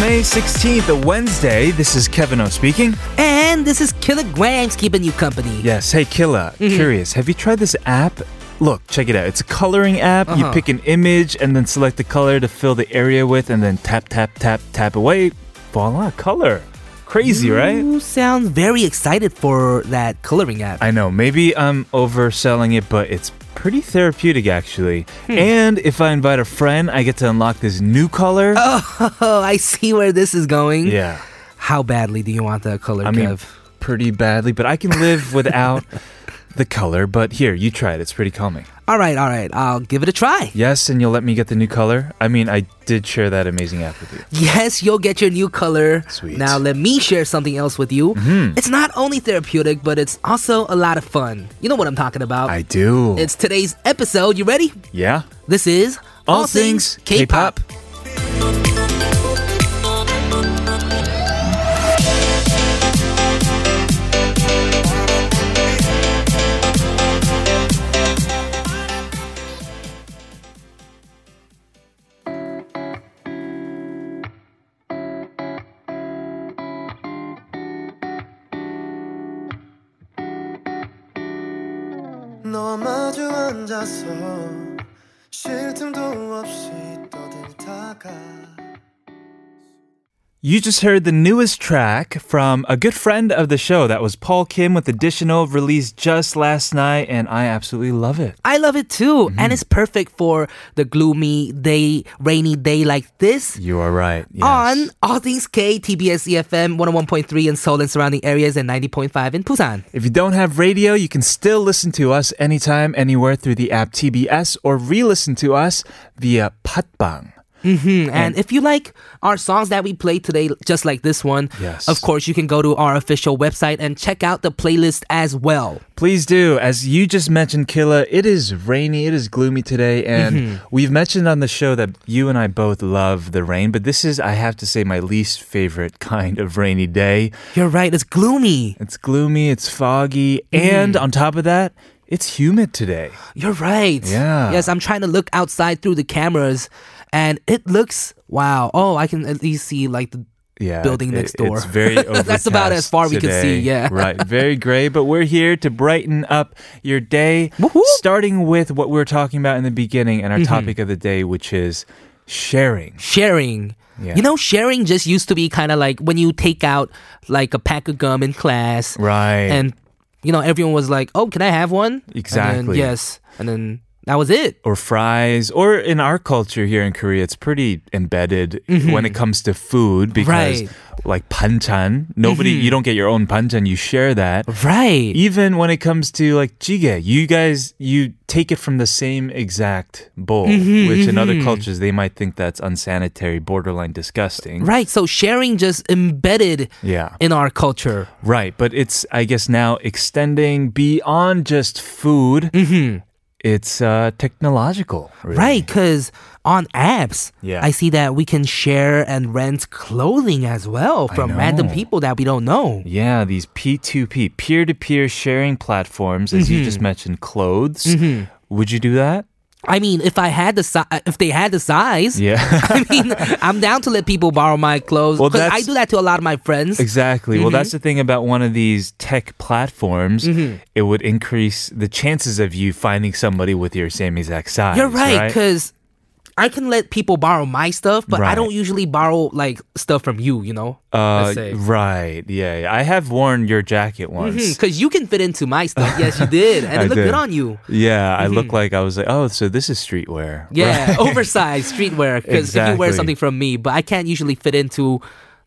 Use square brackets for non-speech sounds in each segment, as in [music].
May 16th, a Wednesday. This is Kevin O speaking. And this is Killer Killagramz keeping you company. Yes, hey Killa, Mm-hmm. curious, have you tried this app? Look, check it out. It's a coloring app. You Uh-huh. pick an image and then select the color to fill the area with, and then tap, tap, tap, tap away. Voila, color. Crazy, right? You sound very excited for that coloring app. I know. Maybe I'm overselling it, but it's pretty therapeutic actually. Hmm. And if I invite a friend, I get to unlock this new color. oh, [laughs] I see where this is going. Yeah. How badly do you want that color, I mean, Kev? pretty badly, but I can live without [laughs] the color. But here, you try it. It's pretty calming. All right, all right. I'll give it a try. Yes, and you'll let me get the new color? I mean, I did share that amazing app with you. Yes, you'll get your new color. Sweet. Now, let me share something else with you. Mhm. It's not only therapeutic, but it's also a lot of fun. You know what I'm talking about? I do. It's today's episode. You ready? yeah. This is All Things K-Pop. 너 só. You just heard the newest track from a good friend of the show. That was Paul Kim with Additional, released just last night, and I absolutely love it. I love it too. Mm-hmm. And it's perfect for the gloomy day, rainy day like this. You are right. Yes. On All Things K, TBS EFM 101.3 in Seoul and surrounding areas and 90.5 in Busan. If you don't have radio, you can still listen to us anytime, anywhere through the app TBS or re listen to us via Podbbang. Hmm, And if you like our songs that we played today, just like this one, Yes. of course, you can go to our official website and check out the playlist as well. Please do. As you just mentioned, Killa, it is rainy, it is gloomy today, and Mm-hmm. we've mentioned on the show that you and I both love the rain, but this is, I have to say, my least favorite [laughs] kind of rainy day. You're right, it's gloomy. It's gloomy, it's foggy, and on top of that, it's humid today. You're right. Yeah. Yes, I'm trying to look outside through the cameras and it looks, wow. Oh, I can at least see like the Yeah, Building next door. It's very [laughs] That's about as far we can see, yeah. right. Very gray, but we're here to brighten up your day. Woohoo. Starting with what we were talking about in the beginning and our Mm-hmm. topic of the day, which is sharing. sharing. Yeah. You know, sharing just used to be kind of like when you take out like a pack of gum in class, Right. and you know everyone was like, "Oh, can I have one?" Exactly. And then, Exactly. yes, and then that was it. or fries, or in our culture here in Korea, it's pretty embedded when it comes to food because, Mm-hmm. Right. Mm-hmm. like panchan, nobody, you don't get your own panchan, you share that. Right. Even when it comes to like jjigae, you guys you take it from the same exact bowl, Mm-hmm, which in other cultures they might think that's unsanitary, borderline disgusting. Right. So sharing just embedded Yeah. in our culture. Right, but it's I guess now extending beyond just food. It's uh, technological, really. Right. Because on apps, Yeah. I see that we can share and rent clothing as well from random people that we don't know. Yeah, these P2P, peer to peer sharing platforms, as you Mm-hmm. just mentioned, clothes. Would you do that? I mean, if I had the si- if they had the size, Yeah. [laughs] I mean, I'm down to let people borrow my clothes. Well, I do that to a lot of my friends. exactly. Well, Mm-hmm. that's the thing about one of these tech platforms. Mm-hmm. It would increase the chances of you finding somebody with your same exact size. You're right, because I can let people borrow my stuff, but I don't usually borrow like stuff from you. You know, Uh, right. Yeah, yeah. I have worn your jacket once. Because you can fit into my stuff. Yes, you [laughs] did, and it looked did. good on you. Yeah, I look like I was like, oh, so this is streetwear. Mm-hmm. Yeah, Right. [laughs] oversized streetwear. Because if you wear something from me, but I can't usually fit into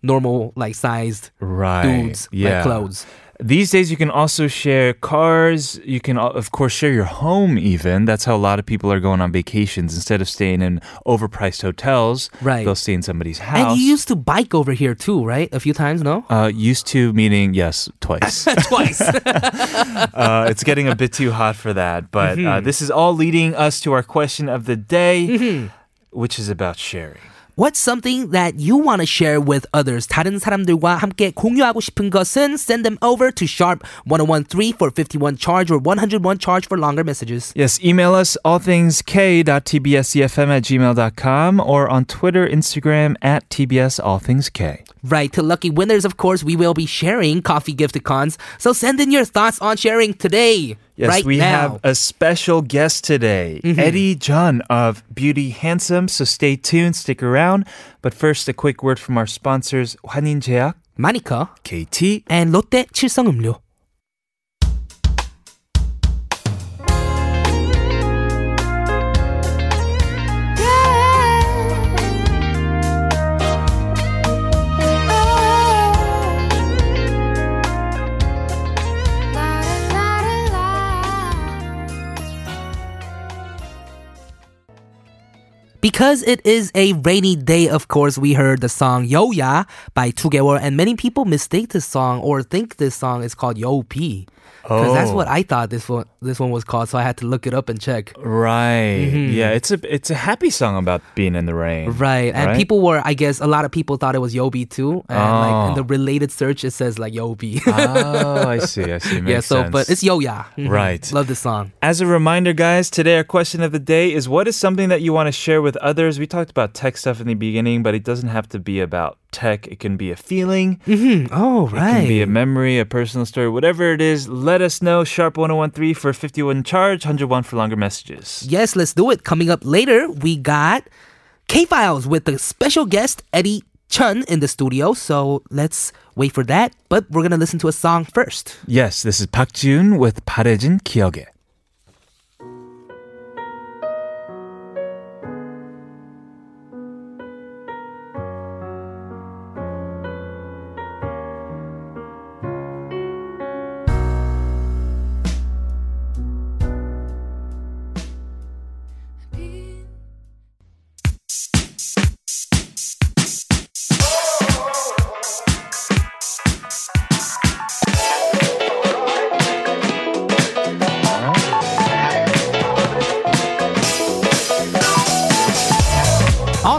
normal like sized right. dudes yeah. like clothes. These days, you can also share cars. You can, of course, share your home, even. That's how a lot of people are going on vacations. Instead of staying in overpriced hotels, Right. they'll stay in somebody's house. And you used to bike over here too, right? A few times, no? uh, used to meaning, yes, twice. [laughs] [laughs] Twice. uh, it's getting a bit too hot for that. But uh, Mm-hmm. this is all leading us to our question of the day, which is about sharing. What's something that you want to share with others? 다른 사람들과 함께 공유하고 싶은 것은 send them over to sharp 1013 for 51 charge or 101 charge for longer messages. Yes, email us all things k.tbsefm at gmail.com or on Twitter, Instagram at tbs all things k. Right, to lucky winners, of course, we will be sharing coffee gift cons. So send in your thoughts on sharing today. Yes, right we now. have a special guest today, mm-hmm. Eddie Chun of Beauty Handsome. So stay tuned, stick around. But first, a quick word from our sponsors, 환인제약, Manica, KT, and Lotte 칠성음료. Because it is a rainy day, of course, we heard the song Yo Ya by 2개월, and many people mistake this song or think this song is called Yo P. Because that's Oh. what I thought this one this one was called, so I had to look it up and check. Right. Yeah, it's a it's a happy song about being in the rain. Right, and Right? people were, I guess, a lot of people thought it was Yobi too, and like in Oh. the related search it says like Yobi. [laughs] oh, I see. I see. [laughs] yeah, so sense. but it's Yo Ya. Mhm. Right. Love this song. As a reminder, guys, today our question of the day is what is something that you want to share with others? We talked about tech stuff in the beginning, but it doesn't have to be about tech. It can be a feeling, Mm, oh right. it can be a memory, a personal story, whatever it is Let us know. Sharp 1013 for 51 charge, 101 for longer messages. Yes, let's do it. Coming up later, we got K Files with the special guest Eddie Chun in the studio. So let's wait for that. But we're gonna listen to a song first. Yes, this is Park Jun with 바래진 기억에.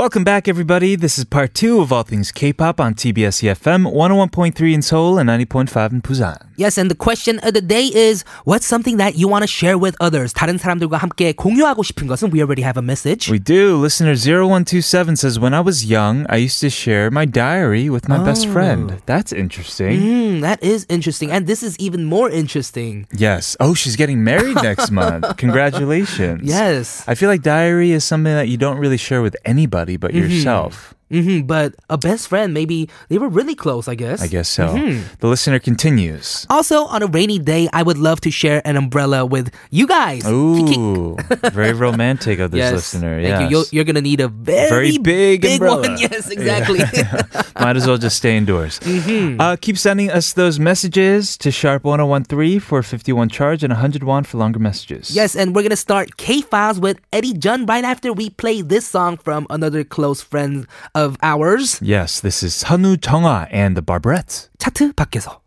Welcome back, everybody. This is part two of All Things K-pop on TBS EFM 101.3 in Seoul and 90.5 in Busan. Yes, and the question of the day is, what's something that you want to share with others? 다른 사람들과 함께 공유하고 싶은 것은 we already have a message. We do. Listener 0127 says, When I was young, I used to share my diary with my best friend. That's interesting. Hmm, that is interesting, and this is even more interesting. Yes. Oh, she's getting married next month. [laughs] Congratulations. Yes. I feel like diary is something that you don't really share with anybody but mm-hmm. yourself. Hmm but a best friend, maybe they were really close, I guess. I guess so. The listener continues. Also, on a rainy day, I would love to share an umbrella with you guys. Ooh, [laughs] very romantic of this yes. listener. Thank Yes. you. You're, you're gonna need a very, Very big umbrella. one. [laughs] Yes, exactly. [laughs] Might as well just stay indoors. Mm-hmm. Uh, keep sending us those messages to sharp 1013 for 51 charge and 101 for longer messages. yes, and we're gonna start K Files with Eddie Chun right after we play this song from another close friend of ours. Yes, this is Hanu Chonga and the Barbarettes. 차트 밖에서.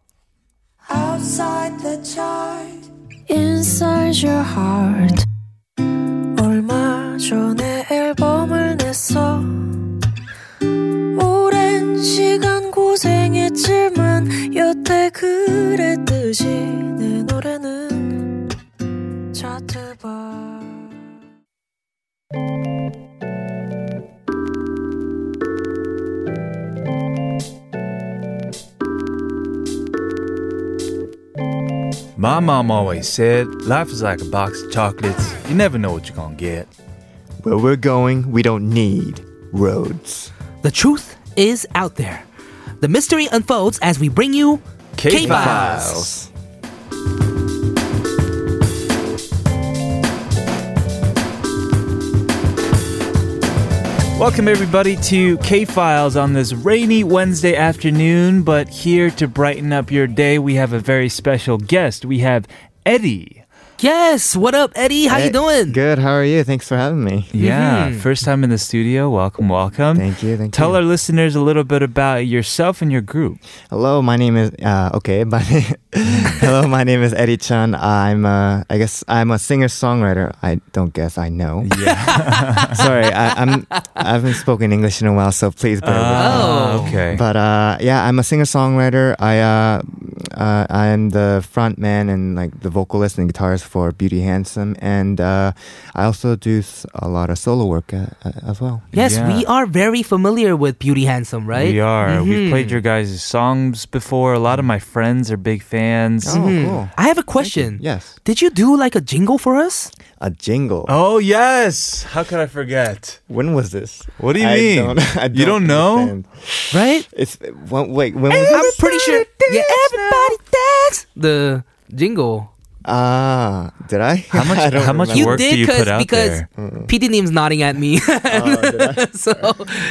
outside the chart inside your heart Mom always said, life is like a box of chocolates. You never know what you're gonna get. Where we're going, we don't need roads. The truth is out there. The mystery unfolds as we bring you K-Files. Welcome, everybody, to K Files on this rainy Wednesday afternoon. But here to brighten up your day, we have a very special guest. We have Eddie Yes. What up, Eddie? How you doing? Good. How are you? Thanks for having me. Yeah, Mhm. first time in the studio. Welcome, welcome. Thank you. Thank Tell you. our listeners a little bit about yourself and your group. Hello, my name is uh, okay. [laughs] My [laughs] hello, my name is Eddie Chun. I'm uh, I guess I'm a singer songwriter. I don't guess I know. Yeah. [laughs] Sorry, I, I'm I haven't spoken English in a while, so please bear with me. Oh. okay. But uh, yeah, I'm a singer songwriter. I uh, uh, I'm the front man and like the vocalist and guitarist for Beauty Handsome, and uh, I also do a lot of solo work uh, uh, as well. Yes, Yeah. we are very familiar with Beauty Handsome, right? We are. We've Mhm. played your guys' songs before. A lot of my friends are big fans. Oh, Mhm. cool. I have a question. Yes, Did you do like a jingle for us? A jingle. Oh yes! How could I forget? When was this? What do you I mean? Don't, [laughs] I You don't know? Right? It's well, wait. When was I'm this? pretty sure. Yeah, everybody dance. The jingle. Ah, did I? How much- [laughs] I don't how much remember. You work do you put out because there? PD Neem's nodding at me. [laughs] so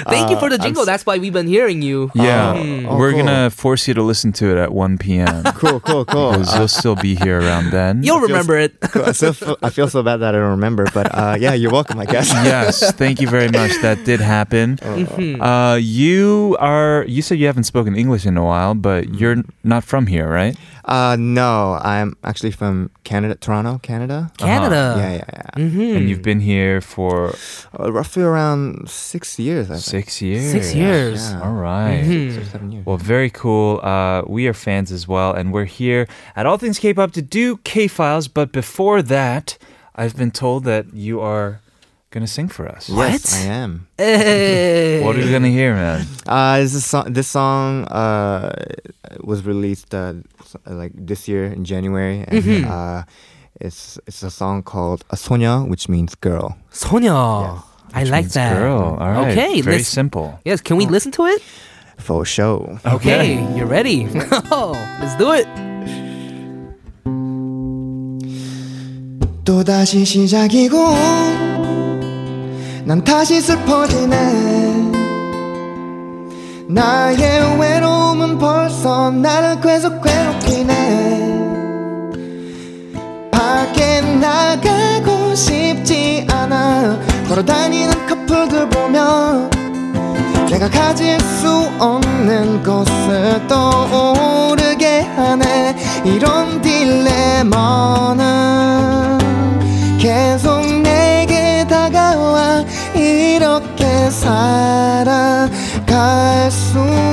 thank you for the Uh, I'm jingle. s- That's why we've been hearing you. Yeah, Oh, we're cool. gonna force you to listen to it at 1 p.m. [laughs] Cool, cool, cool. because you'll still be here around then. You'll remember it. Cool. I, feel, I feel so bad that I don't remember, but uh, yeah, you're welcome, I guess. yes, thank you very much. That did happen. Mhm. Uh, you are. You said you haven't spoken English in a while, but you're not from here, right? Uh, no, I'm actually from Canada, Toronto, Canada. Canada. Yeah, yeah, yeah. Mhm. And you've been here for Uh, roughly around six years, I think. six years. Six years. Yeah. All right. Six or seven years. Well, very cool. Uh, we are fans as well, and we're here at All Things K-pop to do K-Files. But before that, I've been told that you are gonna sing for us. What? Yes, I am. Hey. What are we gonna hear, man? Uh, this is song. This song uh, was released uh, s- like this year in January, and Mhm. uh, it's it's a song called "A Sonya," which means girl. Sonya. I Which like means that. Girl. All right. Okay, Very let's- simple. Yes, can we listen to it? For show. Okay, you're ready. [laughs] oh, let's do it. 또다시 시작이고 난 다시 슬퍼지네. 나의 외로움은 벌써 나를 계속 괴롭히네. 밖에 나가고 싶지 않아 걸어다니는 커플들 보면 내가 가질 수 없는 것을 떠오르게 하네. 이런 딜레마는 계속 살아갈 순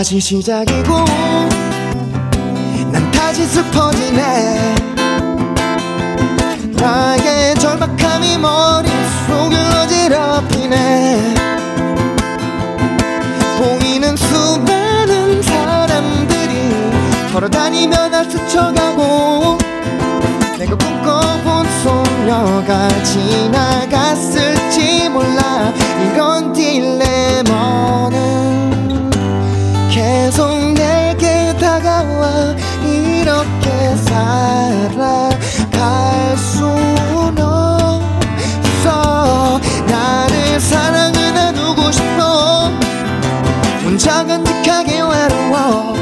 다시 시작이고 난 다시 슬퍼지네. 나의 절박함이 머릿속을 어지럽히네. 보이는 수많은 사람들이 걸어다니며 날 스쳐가고 내가 꿈꿔본 소녀가 지나갔을지 몰라. 이런 딜레 계속 내게 다가와. 이렇게 살아갈 순 없어. 나를 사랑을 나누고 싶어? 혼자 간직하게 외로워.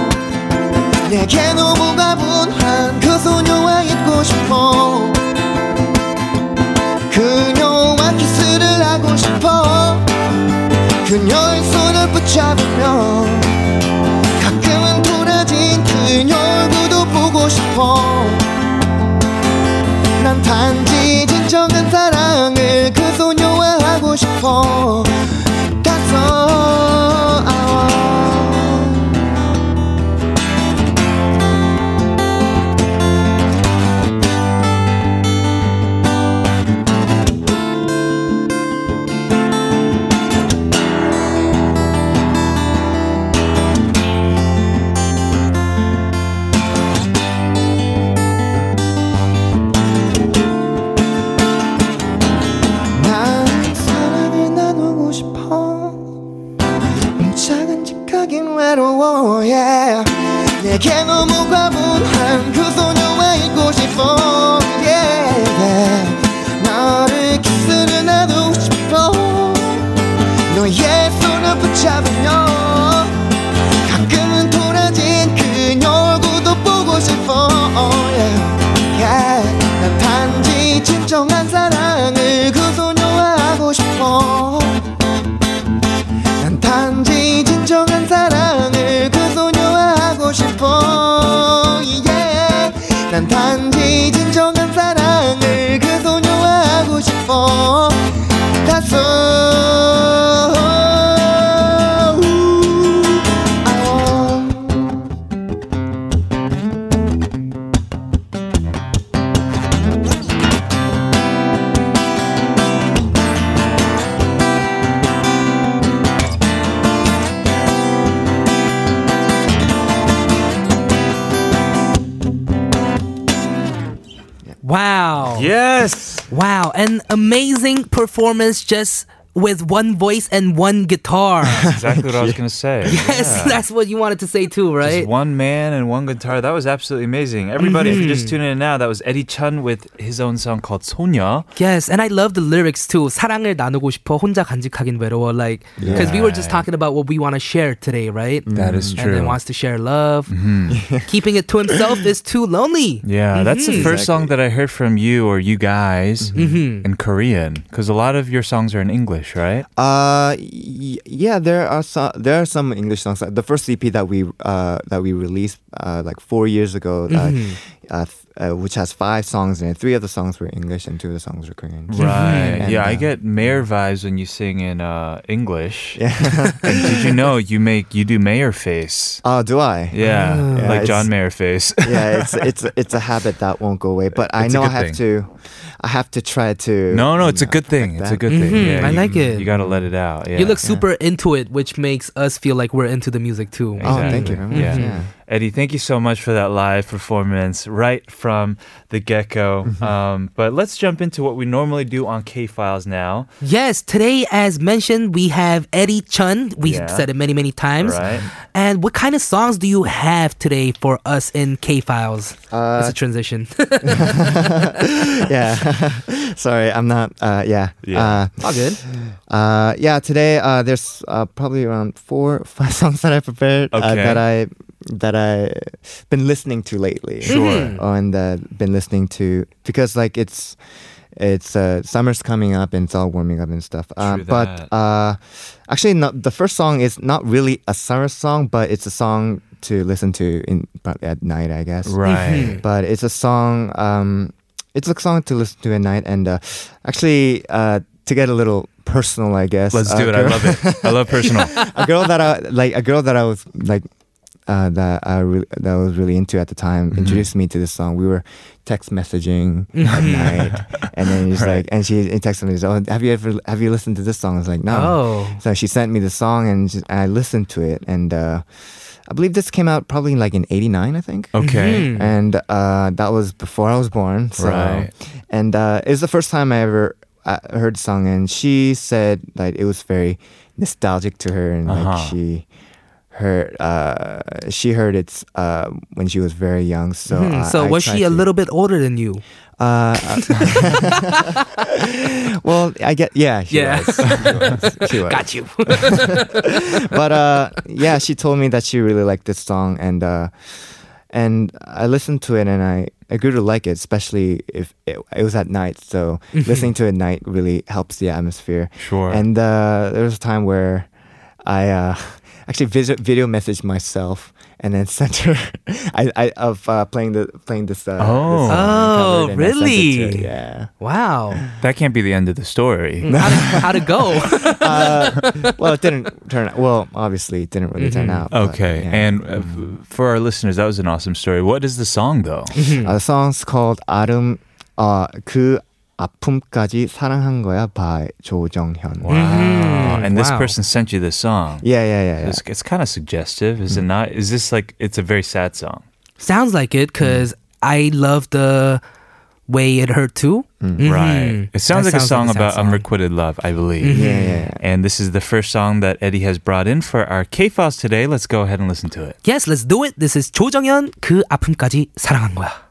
내게 너무 가분한 그 소녀와 있고 싶어. 그녀와 키스를 하고 싶어. 그녀의 손을 붙잡으며 보고 싶어. 난 단지 진정한 사랑을 그 소녀와 하고 싶어 performance just with one voice and one guitar. [laughs] Exactly what I was going to say. yes, Yeah. that's what you wanted to say too, Just right? one man and one guitar. That was absolutely amazing. Everybody, if you're Mm-hmm. just tuning in now, that was Eddie Chun with his own song called Sonya. Yes, and I love the lyrics too. 사랑을 나누고 싶어 혼자 간직하긴 외로워. Like, because we were just Right. talking about what we want to share today, right? That is And true. then wants to share love. Mm-hmm. [laughs] Keeping it to himself is too lonely. Yeah, that's the Mhm. first song that I heard from you or you guys Mhm. in Korean. Because a lot of your songs are in English, right? Uh, y- yeah, there are some. There are some English songs. The first EP that we uh that we released uh like four years ago, uh, Mhm. uh, uh, which has five songs in it. Three of the songs were English and two of the songs were Korean. Right. [laughs] And, yeah, I uh, get mayor vibes when you sing in uh, English. [laughs] Yeah. Did you know you make you do mayor face? Oh, do I? Yeah, Yeah, like John it's- Mayer face. [laughs] yeah, it's it's it's a habit that won't go away. But I It's a know I have thing. to, I have to try to. no, no, you it's a good thing. perfect It's a good thing. Mhm, Yeah, I you- like it. You got to let it out. Yeah. You look super into it, which makes us feel like we're into the music too. Oh, thank you very much. Yeah. Yeah. Eddie, thank you so much for that live performance right from the get go. Mm-hmm. Um, but let's jump into what we normally do on K Files now. Yes, today, as mentioned, we have Eddie Chun. We Yeah. said it many, many times. Right. And what kind of songs do you have today for us in K Files? Uh, it's a transition. [laughs] [laughs] yeah. [laughs] Sorry, I'm not. Uh, yeah. Yeah. All good. Uh, uh, yeah. Today, uh, there's uh, probably around four, five songs that I prepared uh, Okay. that I that I've been listening to lately. Sure. Oh, and uh, been listening to because like it's it's uh, summer's coming up and it's all warming up and stuff. Uh, True but that. uh, actually, not, the first song is not really a summer song, but it's a song to listen to in probably at night, I guess. Right. But it's a song. Um, it's a song to listen to at night, and uh, actually, uh, to get a little personal, I guess. Let's uh, do it. I love it. I love personal. [laughs] a girl that I like, a girl that I was like, uh, that I re- that I was really into at the time, Mm-hmm. introduced me to this song. We were text messaging at [laughs] night, and then he's Right. like, and she he texted me, "Oh, have you ever have you listened to this song?" I was like, "No." Oh. So she sent me the song, and, just, and I listened to it, and uh, I believe this came out probably like in '89, I think. Okay. Mhm. And uh, that was before I was born. So, Right. and uh, it was the first time I ever uh, heard the song, and she said that it was very nostalgic to her, and Uh-huh. like she heard uh, she heard it uh, when she was very young. So, Mhm. I- so I was tried she a to- little bit older than you? Uh, [laughs] well, I get yeah. She Yeah. was. [laughs] She was. She was. Got you. [laughs] but uh, yeah, she told me that she really liked this song, and uh, and I listened to it, and I, I grew to like it, especially if it, it was at night. So listening to it at night really helps the atmosphere. Sure. And uh, there was a time where I uh, actually video, video message myself and then [laughs] sent her I, I of uh, playing the playing this. Uh, oh, this oh, oh really? Yeah. Wow. That can't be the end of the story. [laughs] how to go? [laughs] uh, well, it didn't turn. out. Well, obviously, it didn't really mm-hmm. turn out. Okay. But, yeah. And uh, mm-hmm. for our listeners, that was an awesome story. What is the song though? Uh, the song's called "Autumn." Uh, 그 아픔까지 사랑한 거야 by 조정현. Wow. Mm-hmm. And this wow. person sent you this song. Yeah, yeah, yeah. yeah. It's, it's kind of suggestive, is mm. it not? Is this like it's a very sad song? Sounds like it cuz mm. I love the way it hurt too. Mm. Mm-hmm. Right. It sounds that like sounds a song like about song. unrequited love, I believe. Mm-hmm. Yeah, yeah, yeah. And this is the first song that Eddie has brought in for our K Files today. Let's go ahead and listen to it. Yes, let's do it. This is 조정현 그 아픔까지 사랑한 거야.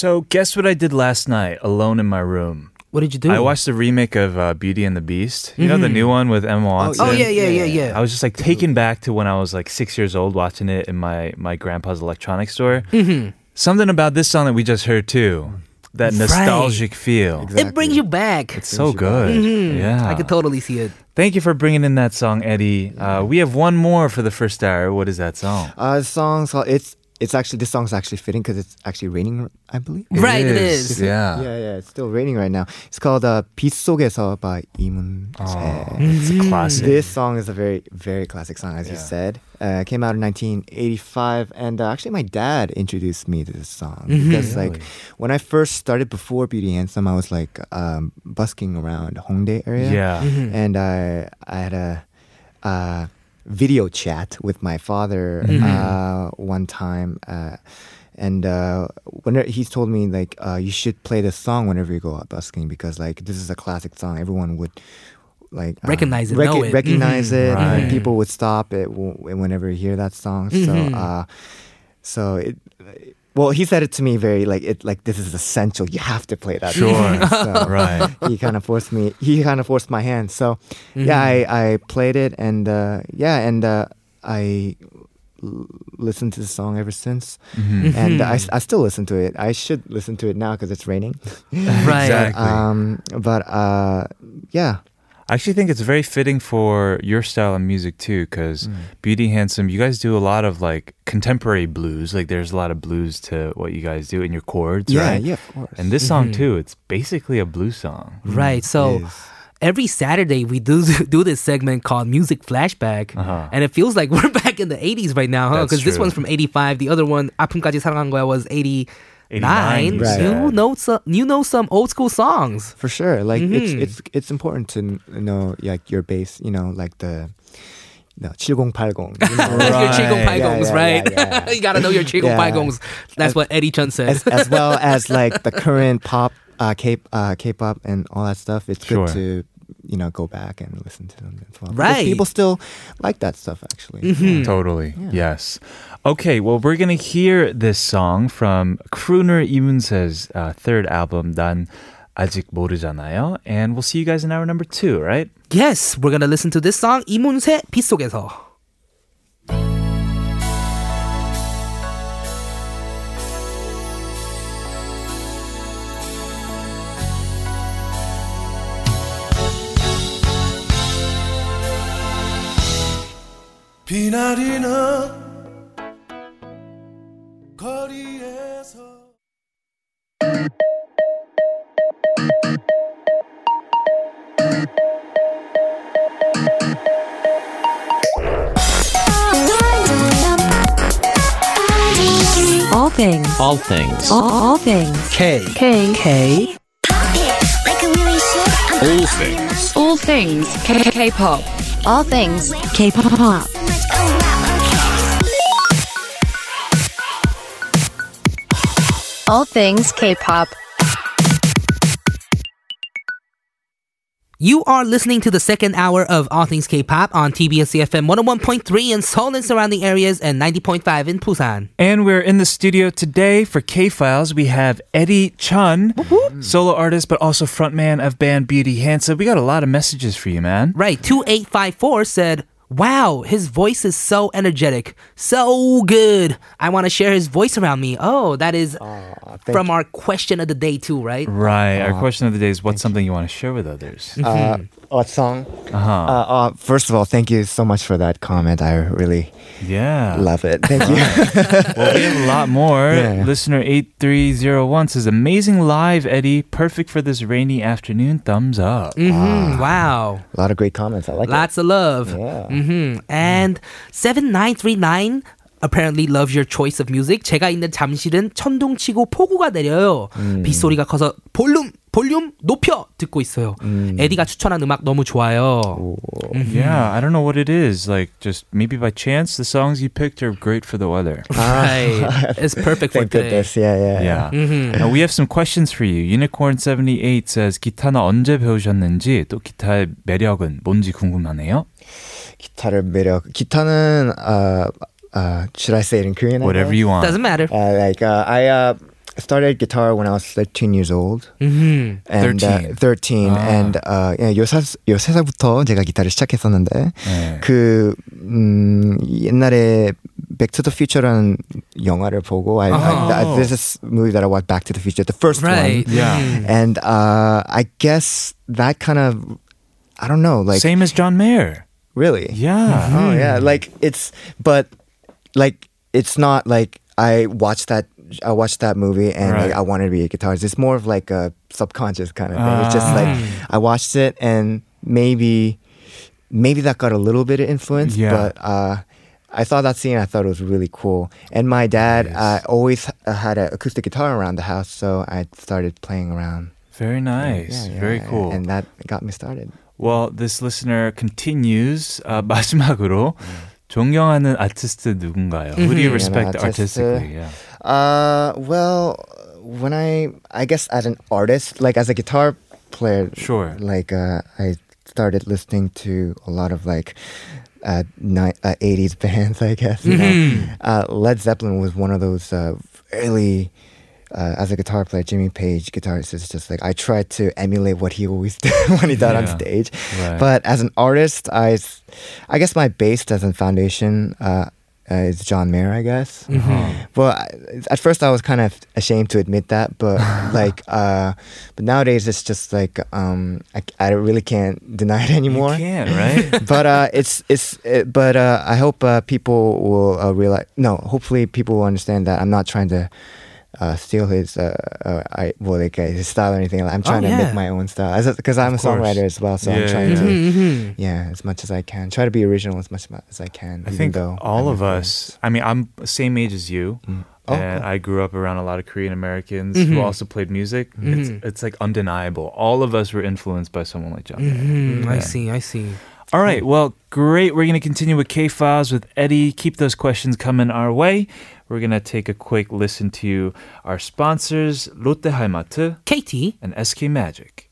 So, guess what I did last night alone in my room? What did you do? I watched the remake of uh, Beauty and the Beast. You know, the new one with Emma Watson? Oh yeah, yeah, yeah, yeah. I was just like taken back to when I was like six years old watching it in my, my grandpa's electronics store. Mm-hmm. Something about this song that we just heard too. That Right. nostalgic feel. It brings you back. It's so Brings you back. good. Yeah. I could totally see it. Thank you for bringing in that song, Eddie. Uh, we have one more for the first hour. What is that song? Uh, the song's called it's it's actually this song's actually fitting because it's actually raining, I believe. Right, it is. Yeah. Yeah, yeah, it's still raining right now. It's called uh, 빛 속에서 by 이문세. Oh, it's a classic. This song is a very, very classic song, as you Yeah. said. Uh, it came out in 1985, and uh, actually, my dad introduced me to this song Mm-hmm. because, like, Really? when I first started before Beauty Handsome, I was like um, busking around Hongdae area, Yeah. Mm-hmm. and I I had a. Uh, video chat with my father Mm-hmm. uh, one time uh, and uh, whenever he's told me like uh, you should play this song whenever you go out busking because like this is a classic song everyone would like um, Recognize it, know it. recognize Mhm. it and people would stop it w- whenever you hear that song so Mhm. uh, so it well he said it to me very like it like this is essential you have to play that Sure. So, [laughs] Right. he kind of forced me he kind of forced my hand so yeah I, I played it and uh, yeah and uh, i l- listened to the song ever since Mhm. and I still listen to it i should listen to it now because it's raining Right. [laughs] Exactly. um but uh yeah I actually think it's very fitting for your style of music too, because Beauty Handsome, you guys do a lot of like contemporary blues. Like there's a lot of blues to what you guys do in your chords, yeah right? yeah of course And this song too, it's basically a blues song. Right. So Yes. every Saturday we do [laughs] do this segment called Music Flashback, Uh-huh. and it feels like [laughs] we're back in the 80s right now, huh? That's Because this true. one's from 85. The other one, 아픔까지 사랑한 거야, was 89. 89, you. You know some, you know some old school songs. for sure like Mhm. it's it's it's important to know like your bass you know like the no 7080 you know, [laughs] your Right. Chigong Yeah, yeah, right? yeah, yeah. [laughs] you gotta know your Chigong Yeah. That's what Eddie Chun says. as, as well [laughs] as like the current pop, uh, K, uh, K-pop, and all that stuff. It's Sure. good to you know go back and listen to them as well. Because Right. people still like that stuff actually. Mm-hmm. Totally. Yes. Okay, well, we're going to hear this song from crooner 이문세's uh, third album, 난 아직 모르잖아요. And we'll see you guys in hour number two, right? yes, we're gonna listen to this song 이문세 빛 속에서. 비나리는 거리에서 All things. All things. All, all things. K K. K All things. All things. K. K-pop. All things. K-pop. All things K-pop. You are listening to the second hour of All Things K-pop on TBS EFM 101.3 in Seoul and surrounding areas and 90.5 in Busan. And we're in the studio today for K Files. We have Eddie Chun, solo artist, but also frontman of band Beauty Handsome. We got a lot of messages for you, man. Right, 2854 said, Wow, his voice is so energetic, so good. I want to share his voice around me. Oh, that is thank from our question of the day too, right? Right. Our question of the day is what's something you want to share with others? Uh, what song? Uh-huh. Uh, uh, first of all, thank you so much for that comment. I really yeah. love it. Thank you. [laughs] Well, we have a lot more. Yeah. Listener 8301 says, Amazing live, Eddie. Perfect for this rainy afternoon. Thumbs up. hmm Wow. a lot of great comments. I like Lots of love. Yeah. hmm And 7939 apparently loves your choice of music. 제가 있는 잠실은 천둥치고 폭우가 내려요. 빗소리가 커서 볼륨 볼륨 높여 듣고 있어요. 에디가 추천한 음악 너무 좋아요. Yeah, I don't know what it is. Like, just maybe by chance, the songs you picked are great for the weather. Right. It's perfect for Thank today. goodness. Yeah, yeah. Yeah. Now we have some questions for you. Unicorn78 says, 기타는 언제 배우셨는지, 또 기타의 매력은 뭔지 궁금하네요. 기타를 매력. 기타는 uh, uh, should I say it in Korean? I Whatever guess? you want. Doesn't matter. Uh, like uh, I uh, started guitar when I was 13 years old. hmm And, 13. Uh, 13. 아. And uh, yeah, 13살부터 제가 기타를 시작했었는데 네. 그 음, 옛날에 Back to the Future라는 영화를 보고 I, I, Oh. this is a movie that I watched Back to the Future, the first Right. one. Yeah. Mhm. And uh, I guess that kind of I don't know, like Same as John Mayer. really. Yeah. Oh yeah, like it's but like it's not like I watched that I watched that movie and Right. like I wanted to be a guitarist. It's more of like a subconscious kind of thing. It's just like I watched it and maybe maybe that got a little bit of influence, Yeah. but uh I saw that scene. I thought it was really cool. And my dad uh, always uh, had an acoustic guitar around the house, so I started playing around. Very nice. Yeah, yeah, Very yeah, cool. And that got me started. Well, this listener continues. 어, [laughs] 마지막으로 존경하는 아티스트 누군가요? Who do you 음. respect 아티스트. artistically? Yeah. Uh, well, when I, I guess as an artist, like as a guitar player, Sure. like uh, I started listening to a lot of like uh, ni- uh 80s [laughs] bands, I guess. You know, uh, Led Zeppelin was one of those uh, really. Uh, as a guitar player, Jimmy Page, guitarist, is just like I tried to emulate what he always [laughs] did when he did on stage. Right. But as an artist, I, I guess my base as a foundation uh, uh, is John Mayer, I guess. Well, I, at first I was kind of ashamed to admit that, but [laughs] like, uh, but nowadays it's just like um, I, I really can't [laughs] deny it anymore. You can't, right? [laughs] but uh, it's it's it, but uh, I hope uh, people will uh, realize. No, hopefully people will understand that I'm not trying to. Uh, steal his uh, uh, I well like uh, his style or anything. I'm trying to yeah. make my own style because I'm a course. songwriter as well. So I'm trying yeah. to Mhm. yeah as much as I can try to be original as much as I can. I think though all I'm of us, I mean, I'm same age as you. Oh, and. I grew up around a lot of Korean Americans who also played music. It's, it's like undeniable. All of us were influenced by someone like John. Mhm. I see. I see. All right. Well, great. We're going to continue with K Files with Eddie. Keep those questions coming our way. We're going to take a quick listen to our sponsors, Lotte Hi-Mart KT. and SK Magic.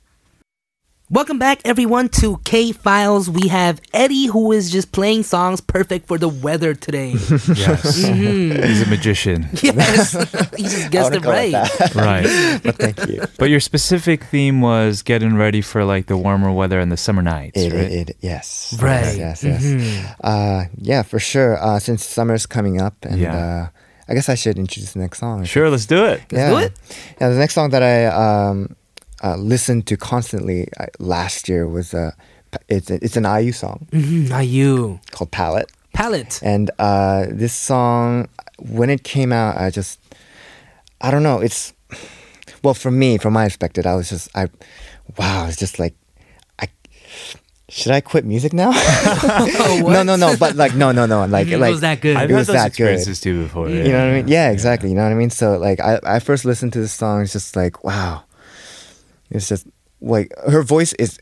Welcome back, everyone, to K Files. We have Eddie, who is just playing songs perfect for the weather today. [laughs] Yes. He's a magician. yes, [laughs] he just guessed it right. that. [laughs] right. but thank you. But your specific theme was getting ready for like the warmer weather and the summer nights, It, right? it, it, yes. Right. Yes, yes. yes. Uh, yeah, for sure. Uh, since summer's coming up, and Yeah. uh, I guess I should introduce the next song. Sure, let's do it. yeah. do it. Yeah, the next song that I um, uh, listened to constantly uh, last year was uh, p- it's it's an IU song Mhm, Not you. called Palette, Palette. and uh, this song when it came out, I just I don't know. It's well for me, from my perspective, I was just I wow, it's just like I should I quit music now? [laughs] no, no, no. But like no, no, no. [laughs] Like It like was that good. I've It had was those that good. experiences too before. you know what I mean? Yeah, exactly. You know what I mean? So like I, I first listened to this song, it's just like, wow. It's just like her voice is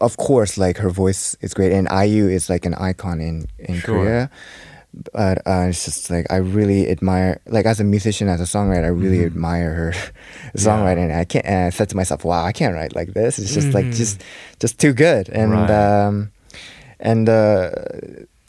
of course like her voice is great and IU is like an icon in in Sure. Korea. But uh, it's just like I really admire like as a musician, as a songwriter, I really Mm-hmm. admire her [laughs] songwriting. And I can't and I said to myself, Wow, I can't write like this. It's just like just just too good. And Right. um and uh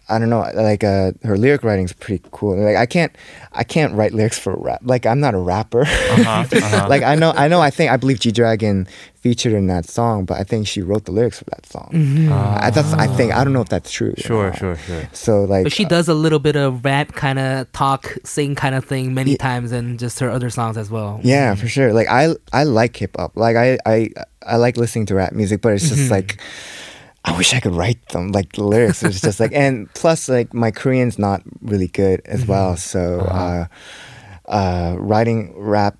I don't know, like uh, her lyric writing's pretty cool. Like I can't, I can't write lyrics for rap. Like I'm not a rapper. Uh-huh, uh-huh. [laughs] like I know, I know. I think I believe G Dragon featured in that song, but I think she wrote the lyrics for that song. I, that's I think I don't know if that's true. Sure, sure, sure. So like, But she does a little bit of rap kind of talk, sing kind of thing many times in just her other songs as well. Yeah, for sure. Like I I like hip hop. Like I I I like listening to rap music, but it's just like I wish I could write them like the lyrics. It's just like and plus like my Korean's not really good as well. So uh, uh, writing rap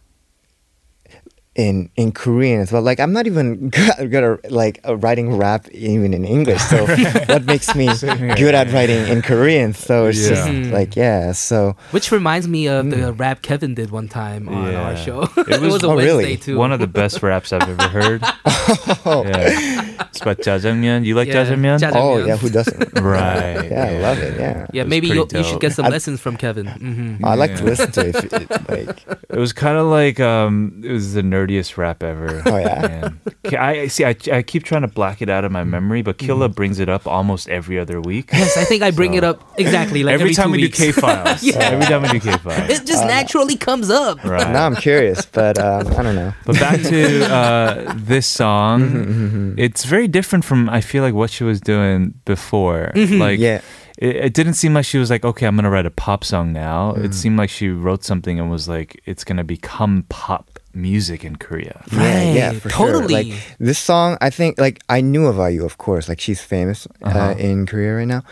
in in Korean as well. Like I'm not even [laughs] good, good at like uh, writing rap even in English. So [laughs] [laughs] what makes me good at writing in Korean? So it's just Yeah. like yeah. So Which reminds me of the rap Kevin did one time on Yeah. our show. It it was- was, a oh, really? Wednesday too. One of the best raps I've ever heard. yeah. It's about jjajangmyeon. You like Yeah, jjajangmyeon? jjajangmyeon. oh yeah, who doesn't? Right. Yeah, I love it. Yeah. yeah, was maybe you you should get some I- lessons from Kevin. hmm I like to listen to it. If it like, It was kind of like um, it was the nerdiest rap ever. [laughs] Oh, yeah? Man. K- I I- see. I, I keep trying to block it out of my memory, but Killa brings it up almost every other week. Yes, I think I bring it up exactly like every, every, time two we weeks. do K files. [laughs] yeah. Every time we do K files. It just naturally comes up. Right. now I'm curious, but um, I don't know. But back to uh, this song, Mm-hmm, it's very different from I feel like what she was doing before. Like, Yeah. it, it didn't seem like she was like, okay, I'm gonna write a pop song now. Mm. It seemed like she wrote something and was like, it's gonna become pop music in Korea. Yeah, yeah, Right, for sure. totally. Like this song, I think, like I knew of IU, of course. Like she's famous uh Uh-huh. in Korea right now,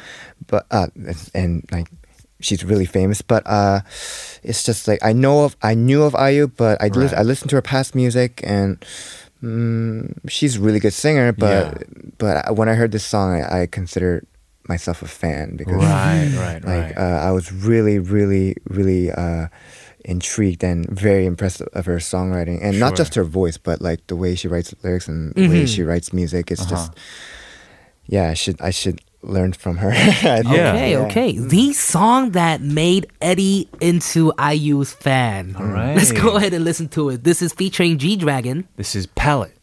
but uh, and like she's really famous. But uh, it's just like I know of, I knew of IU, but I lis- Right. I listened to her past music, and mm, she's a really good singer. But but when I heard this song, I, I considered myself a fan because Right, right, [laughs] like right. uh, I was really, really, really uh, intrigued and very impressed of her songwriting, and not just her voice, but like the way she writes lyrics and the way Mhm. she writes music. It's Uh-huh. just, yeah, I should, I should learn from her. [laughs] I think. Yeah. Okay, okay. The song that made Eddie into IU's fan. All right. Let's go ahead and listen to it. This is featuring G Dragon. This is Palette.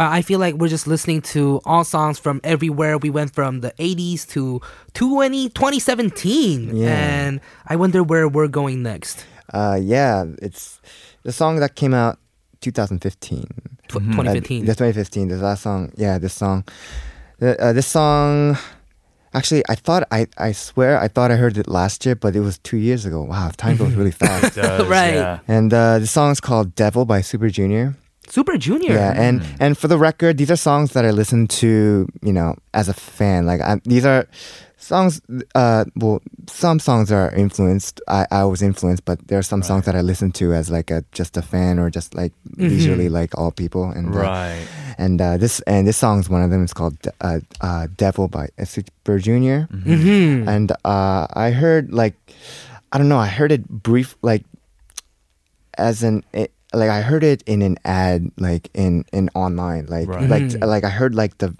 Wow, I feel like we're just listening to all songs from everywhere. We went from the 80s to 20, 2017. Yeah. And I wonder where we're going next. Uh, yeah, it's the song that came out 2015. Tw- Uh, 2015. the 2015. The last song. Yeah, this song. The, uh, this song. Actually, I thought I I swear I thought I heard it last year, but it was two years ago. Wow, time goes really [laughs] fast. Does, Right. yeah. And uh, the song is called "Devil" by Super Junior. Super Junior. Yeah, and and for the record, these are songs that I listen to, you know, as a fan. Like I, these are songs. Uh, well, some songs are influenced. I, I was influenced, but there are some songs that I listen to as like a just a fan or just like leisurely like all people. And uh, Right. and uh, this and this song is one of them. It's called uh, uh, "Devil" by Super Junior. Mm-hmm. And uh, I heard like I don't know. I heard it brief like as an it, like I heard it in an ad like in in online like Right. like Mhm. like I heard like the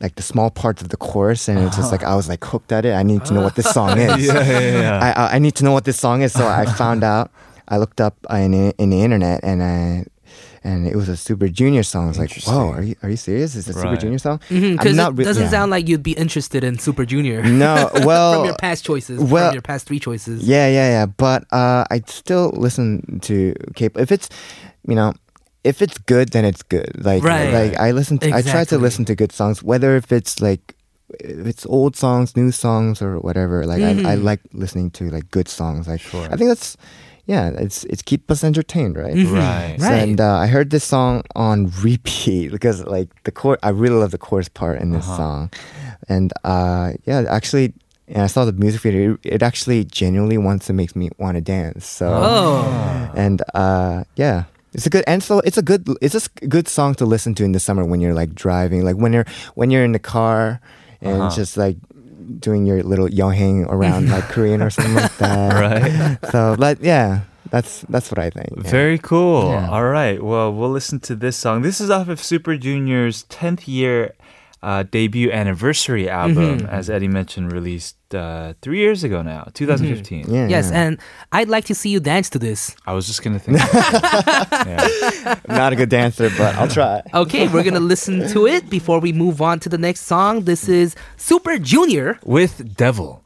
like the small parts of the chorus and it's just like I was like hooked at it. I need to know what this song [laughs] is. Yeah, yeah, yeah. I, I I need to know what this song is. So I found [laughs] out. I looked up in in the internet and I. And it was a Super Junior song. I was like, "Whoa, are you are you serious? Is it a Super Junior song?" Because Mm-hmm, it re- doesn't yeah. sound like you'd be interested in Super Junior. No, well, [laughs] from your past choices, well- from your past three choices. Yeah, yeah, yeah. But uh, I still listen to K-pop. If it's, you know, if it's good, then it's good. Like, Right. like I listen. To, I try to listen to good songs, whether if it's like, if it's old songs, new songs, or whatever. Like, I, I Mhm. like listening to like good songs. Like, Sure. I think that's, yeah, it's it's keep us entertained, right? Mhm. Right. Right. and uh, I heard this song on [laughs] repeat because like the chord, I really love the chorus part in this Uh-huh. song, and uh, yeah, actually, and I saw the music video. It, it actually genuinely wants to make me want to dance. So, Oh. and uh, yeah. It's a good and so it's a good it's a good song to listen to in the summer when you're like driving like when you're when you're in the car and Uh-huh. just like doing your little yoheng around like [laughs] Korean or something like that Right. [laughs] so like yeah That's that's what I think. yeah. Very cool. Yeah. All right. Well, we'll listen to this song. This is off of Super Junior's 10th year uh, debut anniversary album, Mm-hmm. as Eddie mentioned, released uh, three years ago now, 2015. Mm-hmm. Yeah, Yes, yeah. and I'd like to see you dance to this. I was just going to think. [laughs] yeah. I'm not a good dancer, but I'll try. Okay, we're gonna listen to it before we move on to the next song. This is Super Junior. With Devil.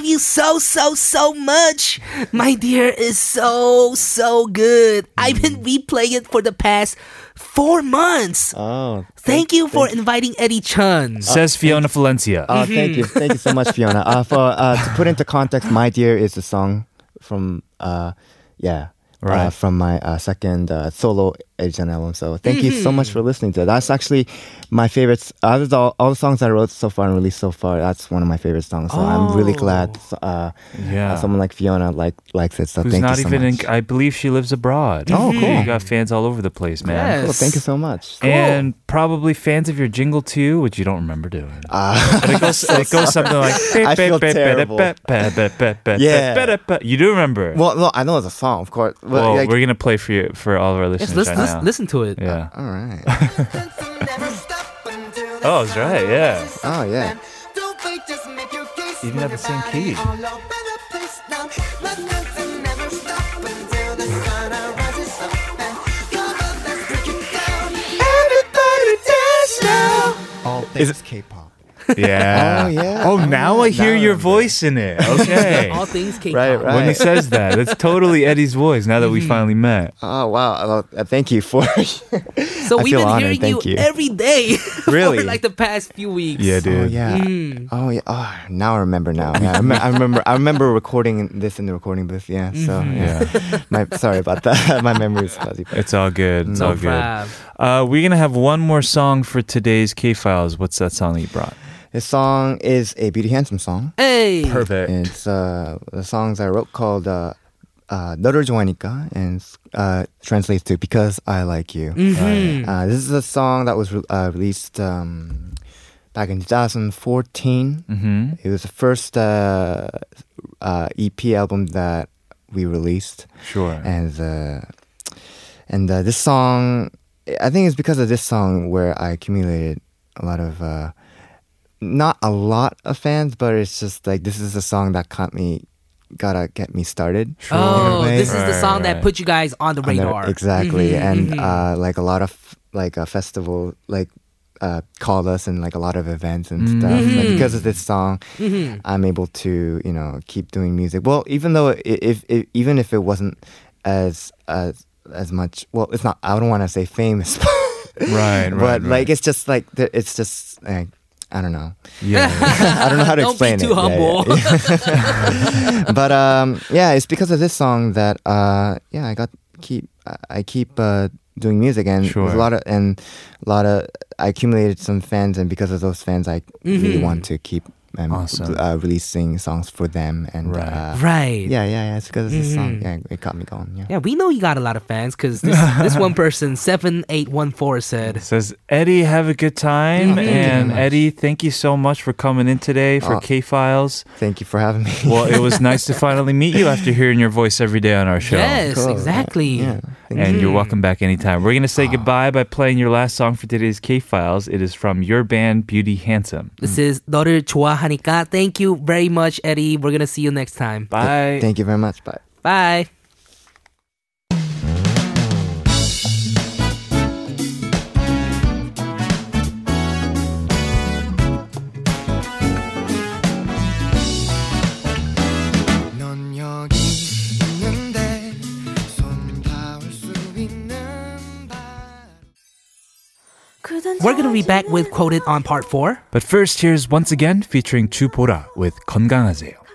Love you so, so, so much. My dear is so, so good. I've been replaying it for the past four months. Oh, Thank you for inviting Eddie Chun. Says Fiona Valencia. Uh, thank you, thank you so much, Fiona. Uh, for uh, to put into context, "My Dear" is a song from uh, yeah, uh, Right. from my uh, second uh, solo Asian album. So thank you so much for listening to it. That's actually my favorite. Out of all, all the songs I wrote so far and released so far, that's one of my favorite songs. So I'm really glad uh, Yeah. uh, someone like Fiona like likes it. So Who's thank not you so even much. in, I believe she lives abroad. Oh, cool. You got fans all over the place, man. Yes. Cool, thank you so much. And probably fans of your jingle too, which you don't remember doing. Uh, [laughs] But it goes, it goes [laughs] something like. I feel terrible. Yeah. You do remember. well, no, I know it's a song, of course. But, Well, like- we're gonna play for you for all of our listeners let's, right let's now. listen to it. Yeah. Uh, all right. [laughs] [laughs] Oh, that's right. Yeah. Oh yeah. Even have the same key. All things K-pop. Yeah. Oh, yeah. Oh, now I hear Now I your remember. voice in it. Okay. All things K-pop. Right, right. When he says that, that's totally Eddie's voice. Now that we finally met. Oh wow! Uh, thank you for. [laughs] So I we've been honored, hearing thank you, you. every day [laughs] Really? for like the past few weeks. Yeah, oh dude. yeah. Mm. Oh yeah. Oh, now I remember. Now. [laughs] Yeah, I, rem- I remember. I remember recording this in the recording booth. Yeah. So Mm-hmm. yeah. My sorry about that. My memory is fuzzy. but- It's all good. It's No all good. problem. Uh, we're gonna have one more song for today's K Files. What's that song that you brought? This song is a Beauty Handsome song. Hey. Perfect. It's uh, the songs I wrote called uh, uh, 너를 좋아하니까 and uh, translates to because I like you. Mhm. Uh, this is a song that was re- uh, released um, back in 2014. Mm-hmm. It was the first uh, uh, EP album that we released, Sure. and uh, and uh, this song, I think it's because of this song where I accumulated a lot of, uh, not a lot of fans, but it's just like this is a song that caught me, gotta get me started. Sure. Oh, way. this is the Right, song that put you guys on the On the- radar. exactly, Mhm, and mhm. uh, like a lot of like a festival like. Uh, called us and like a lot of events and stuff. Like, Mhm. because of this song, Mhm. I'm able to you know keep doing music. Well, even though i- if, if even if it wasn't as as as much, well, it's not. I don't want to say famous, [laughs] Right, right, but right. like it's just like it's just like I don't know. yeah. [laughs] I don't know how to [laughs] Don't be too it. Yeah, humble. yeah. [laughs] but um, yeah, it's because of this song that uh, yeah, I got keep I I keep uh, doing music and Sure. a lot of and a lot of I accumulated some fans and because of those fans, I really Mhm. want to keep um, Awesome. uh, releasing songs for them and Right. uh, Right. yeah, yeah, yeah. It's because of this song. Mhm. Yeah, it got me going. Yeah. Yeah, we know you got a lot of fans because this, [laughs] this one person, 7814, said, It says Eddie, have a good time, Mhm. and much. Eddie, thank you so much for coming in today for Oh. K Files. Thank you for having me. Well, it was nice to finally [laughs] meet you after hearing your voice every day on our show. Yes, Cool. exactly. Yeah. Thank And you. you're welcome back anytime. We're going to say Ah. goodbye by playing your last song for today's K Files. It is from your band, Beauty Handsome. This is 너를 좋아 하니까. Thank you very much, Eddie. We're going to see you next time. Bye. Thank you very much. Bye. Bye. We're going to be back with Quoted on part four. But first, here's once again featuring 주보라 with 건강하세요.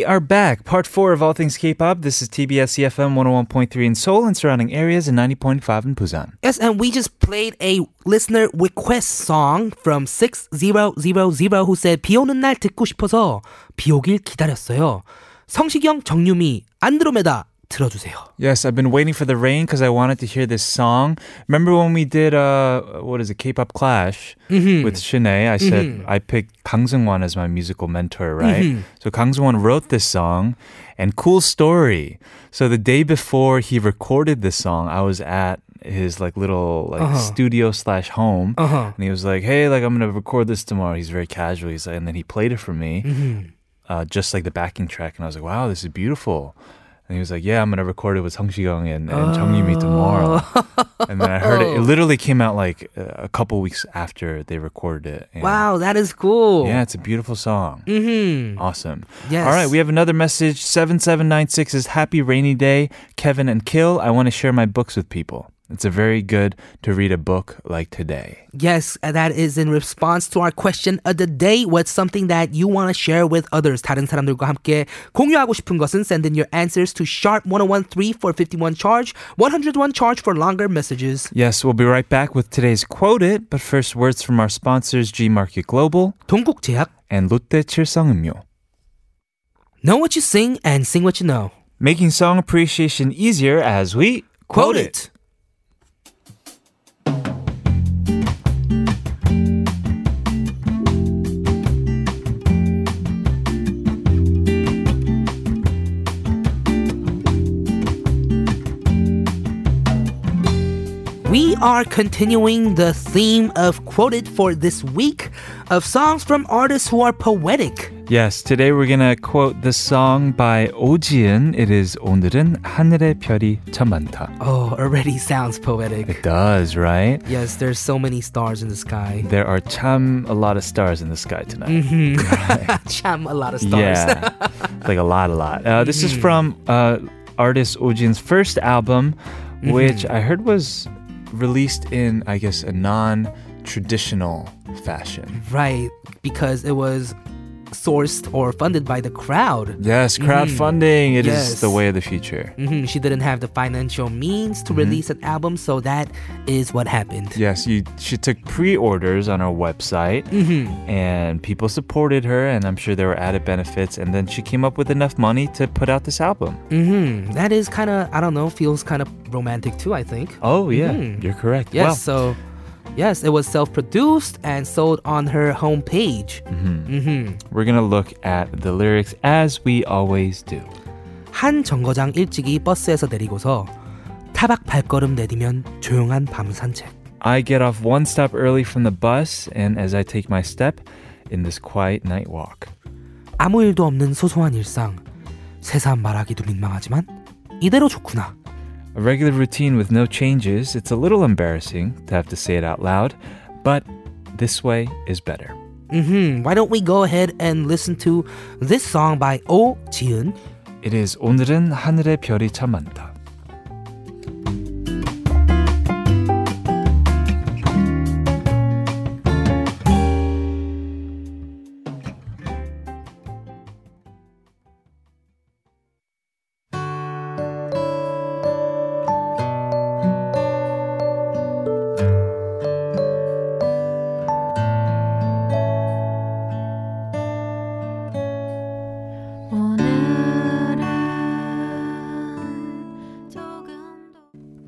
We are back. Part four of All Things K-pop. This is TBS EFM 101.3 in Seoul and surrounding areas and 90.5 in Busan. Yes, and we just played a listener request song from 6000 who said 비 오는 날 듣고 싶어서 비 오길 기다렸어요. 성시경, 정유미, 안드로메다 들어주세요. Yes, I've been waiting for the rain because I wanted to hear this song. Remember when we did uh what is it, K-pop Clash with Shanae? I said I picked Kang Seung-won as my musical mentor, right? So Kang Seung-won wrote this song, and cool story. So the day before he recorded this song, I was at his like little like studio slash home, Uh-huh. and he was like, "Hey, like I'm gonna record this tomorrow." He's very casual. He's like, and then he played it for me, uh, just like the backing track, and I was like, "Wow, this is beautiful." And he was like, "Yeah, I'm gonna record it with Sung Si-kyung and, and Chung Yumi tomorrow." and then I heard it. It [laughs] literally came out like a couple weeks after they recorded it. And Wow, that is cool. Yeah, it's a beautiful song. Mm-hmm. Awesome. Yes. All right, we have another message. 7796 is Happy Rainy Day. Kevin and Kill, I want to share my books with people. It's a very good to read a book like today. Yes, that is in response to our question of the day. What's something that you want to share with others? 다른 사람들과 함께 공유하고 싶은 것은 send in your answers to sharp 1013 for 51 charge, 101 charge for longer messages. Yes, we'll be right back with today's Quote It, but first words from our sponsors G Market Global 동국제약, and Lotte 칠성음료. know what you sing and sing what you know. Making song appreciation easier as we Quote it. We are continuing the theme of quoted for this week of songs from artists who are poetic. Yes, today we're gonna quote the song by 오지은. It is 오늘은 하늘의 별이 참 많다. Oh, already sounds poetic. It does, right? Yes, there's so many stars in the sky. There are 참 a lot of stars in the sky tonight. [laughs] [laughs] Cham, a lot of stars. Yeah, [laughs] like a lot, a lot. Uh, this is from uh, artist Ojin's first album, which I heard was released in, I guess, a non-traditional fashion. right, because it was sourced or funded by the crowd. Yes, crowdfunding. It is Yes. the way of the future. hmm She didn't have the financial means to release an album, so that is what happened. Yes, you. She took pre-orders on her website, and people supported her, and I'm sure there were added benefits. And then she came up with enough money to put out this album. hmm That is kind of, I don't know, feels kind of romantic too, I think. Oh yeah, you're correct. Yes, Wow. so yes, it was self-produced and sold on her homepage. hmm We're gonna look at the lyrics as we always do. 한 정거장 일찍이 버스에서 내리고서 타박 발걸음 내디면 조용한 밤 산책. I get off one stop early from the bus, and as I take my step in this quiet night walk. 아무 일도 없는 소소한 일상. 새삼 말하기도 민망하지만 이대로 좋구나. A regular routine with no changes, it's a little embarrassing to have to say it out loud, but this way is better. hmm Why don't we go ahead and listen to this song by Oh Jiun? It is 오늘은 하늘의 별이 참 많다.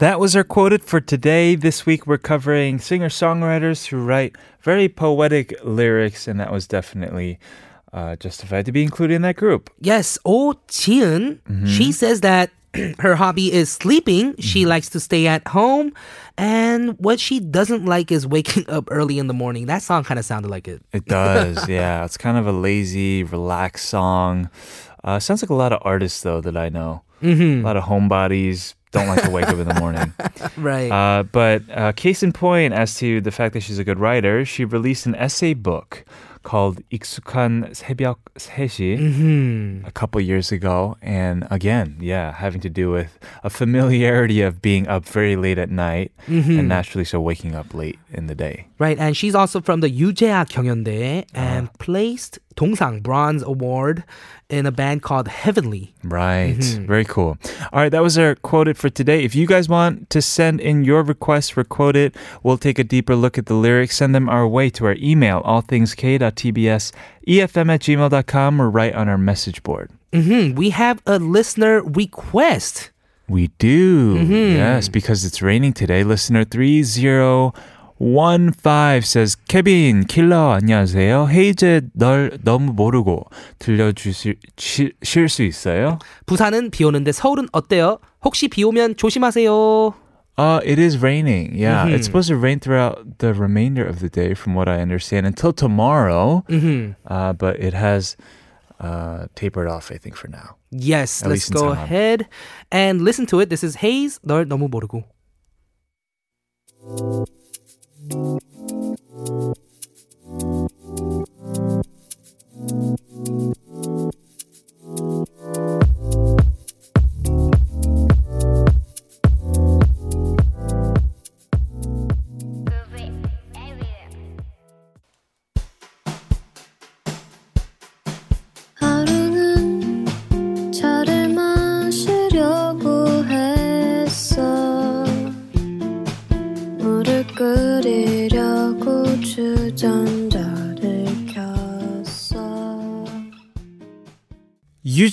That was our quoted for today. This week we're covering singer songwriters who write very poetic lyrics, and that was definitely uh, justified to be included in that group. Yes, Oh Ji-eun. She says that [clears throat] her hobby is sleeping. She likes to stay at home, and what she doesn't like is waking [laughs] up early in the morning. That song kind of sounded like it. It does, [laughs] yeah. It's kind of a lazy, relaxed song. Uh, sounds like a lot of artists, though, that I know. Mm-hmm. A lot of homebodies don't like to wake up in the morning. [laughs] Right. Uh, but uh, case in point, as to the fact that she's a good writer, she released an essay book called 익숙한 새벽 3시 Mm-hmm. a couple years ago. And again, yeah, having to do with a familiarity of being up very late at night Mm-hmm. and naturally so waking up late in the day. Right, and she's also from the Yujea Gyeonghyundae and uh. placed Dongsang Bronze Award in a band called Heavenly. Right, mm-hmm. very cool. All right, that was our quoted for today. If you guys want to send in your requests for quoted, we'll take a deeper look at the lyrics, send them our way to our email, allthingsk.tbsefm at gmail.com or right on our message board. Mm-hmm. We have a listener request. We do. Mm-hmm. Yes, because it's raining today. Listener 30- one five says 케빈 Killa. 안녕하세요. 헤이즈 널 너무 모르고 들려주실 수 있어요? 부산은 비 오는데 서울은 어때요? 혹시 비 오면 조심하세요. Uh, it is raining. Yeah, mm-hmm. it's supposed to rain throughout the remainder of the day, from what I understand, until tomorrow. Mm-hmm. Uh, but it has uh, tapered off, I think, for now. Yes, At let's go ahead and listen to it. This is Heize. 널 너무 모르고. 하루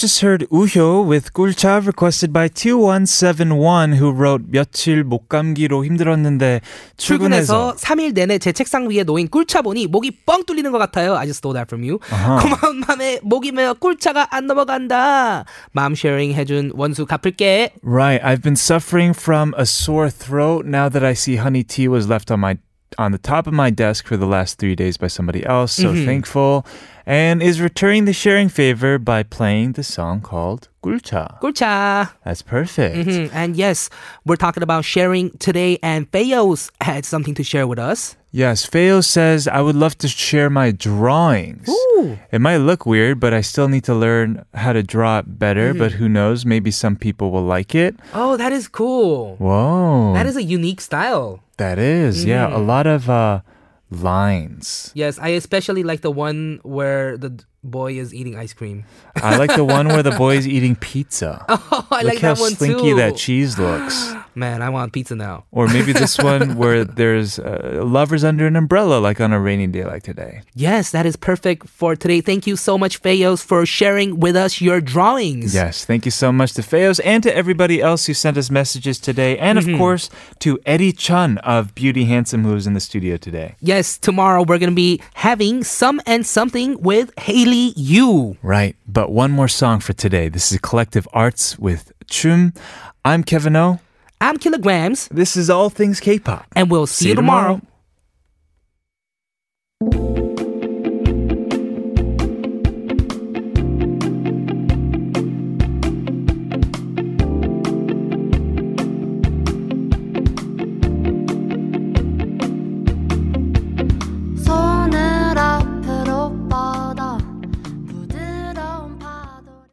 just heard Oohyo with 꿀차 requested by 2171 who wrote 며칠 목 감기로 힘들었는데 출근해서, 3일 내내 제 책상 위에 놓인 꿀차 보니 목이 뻥 뚫리는 것 같아요. I just stole that from you. Uh-huh. 고마운 마음에 목이 메어 꿀차가 안 넘어간다. 마음 sharing 해준 원수 갚을게. Right. I've been suffering from a sore throat now that I see honey tea was left on my on the top of my desk for the last 3 days by somebody else. So mm-hmm. thankful and is returning the sharing favor by playing the song called Gulcha. Gulcha. That's perfect. Mm-hmm. And yes, we're talking about sharing today, and Feos had something to share with us. Yes, Feo says, I would love to share my drawings. Ooh. It might look weird, but I still need to learn how to draw it better. Mm-hmm. But who knows? Maybe some people will like it. Oh, that is cool. Whoa. That is a unique style. That is, mm. yeah. Mm-hmm. A lot of. Uh, lines. Yes, I especially like the one where the boy is eating ice cream. I like the one where the boy is eating pizza. [laughs] Oh, I Look like how that one slinky too. that cheese looks. [gasps] Man, I want pizza now. Or maybe this [laughs] one where there's uh, lovers under an umbrella, like on a rainy day like today. Yes, that is perfect for today. Thank you so much, Fayos, for sharing with us your drawings. Yes, thank you so much to Feos and to everybody else who sent us messages today. And Mm-hmm. of course, to Eddie Chun of Beauty Handsome, who is in the studio today. Yes, tomorrow we're going to be having some and something with Haley Yu. Right, but one more song for today. This is Collective Arts with Chum. I'm Kevin O. I'm Killagramz, This is All Things K-Pop. and we'll see, you tomorrow. tomorrow.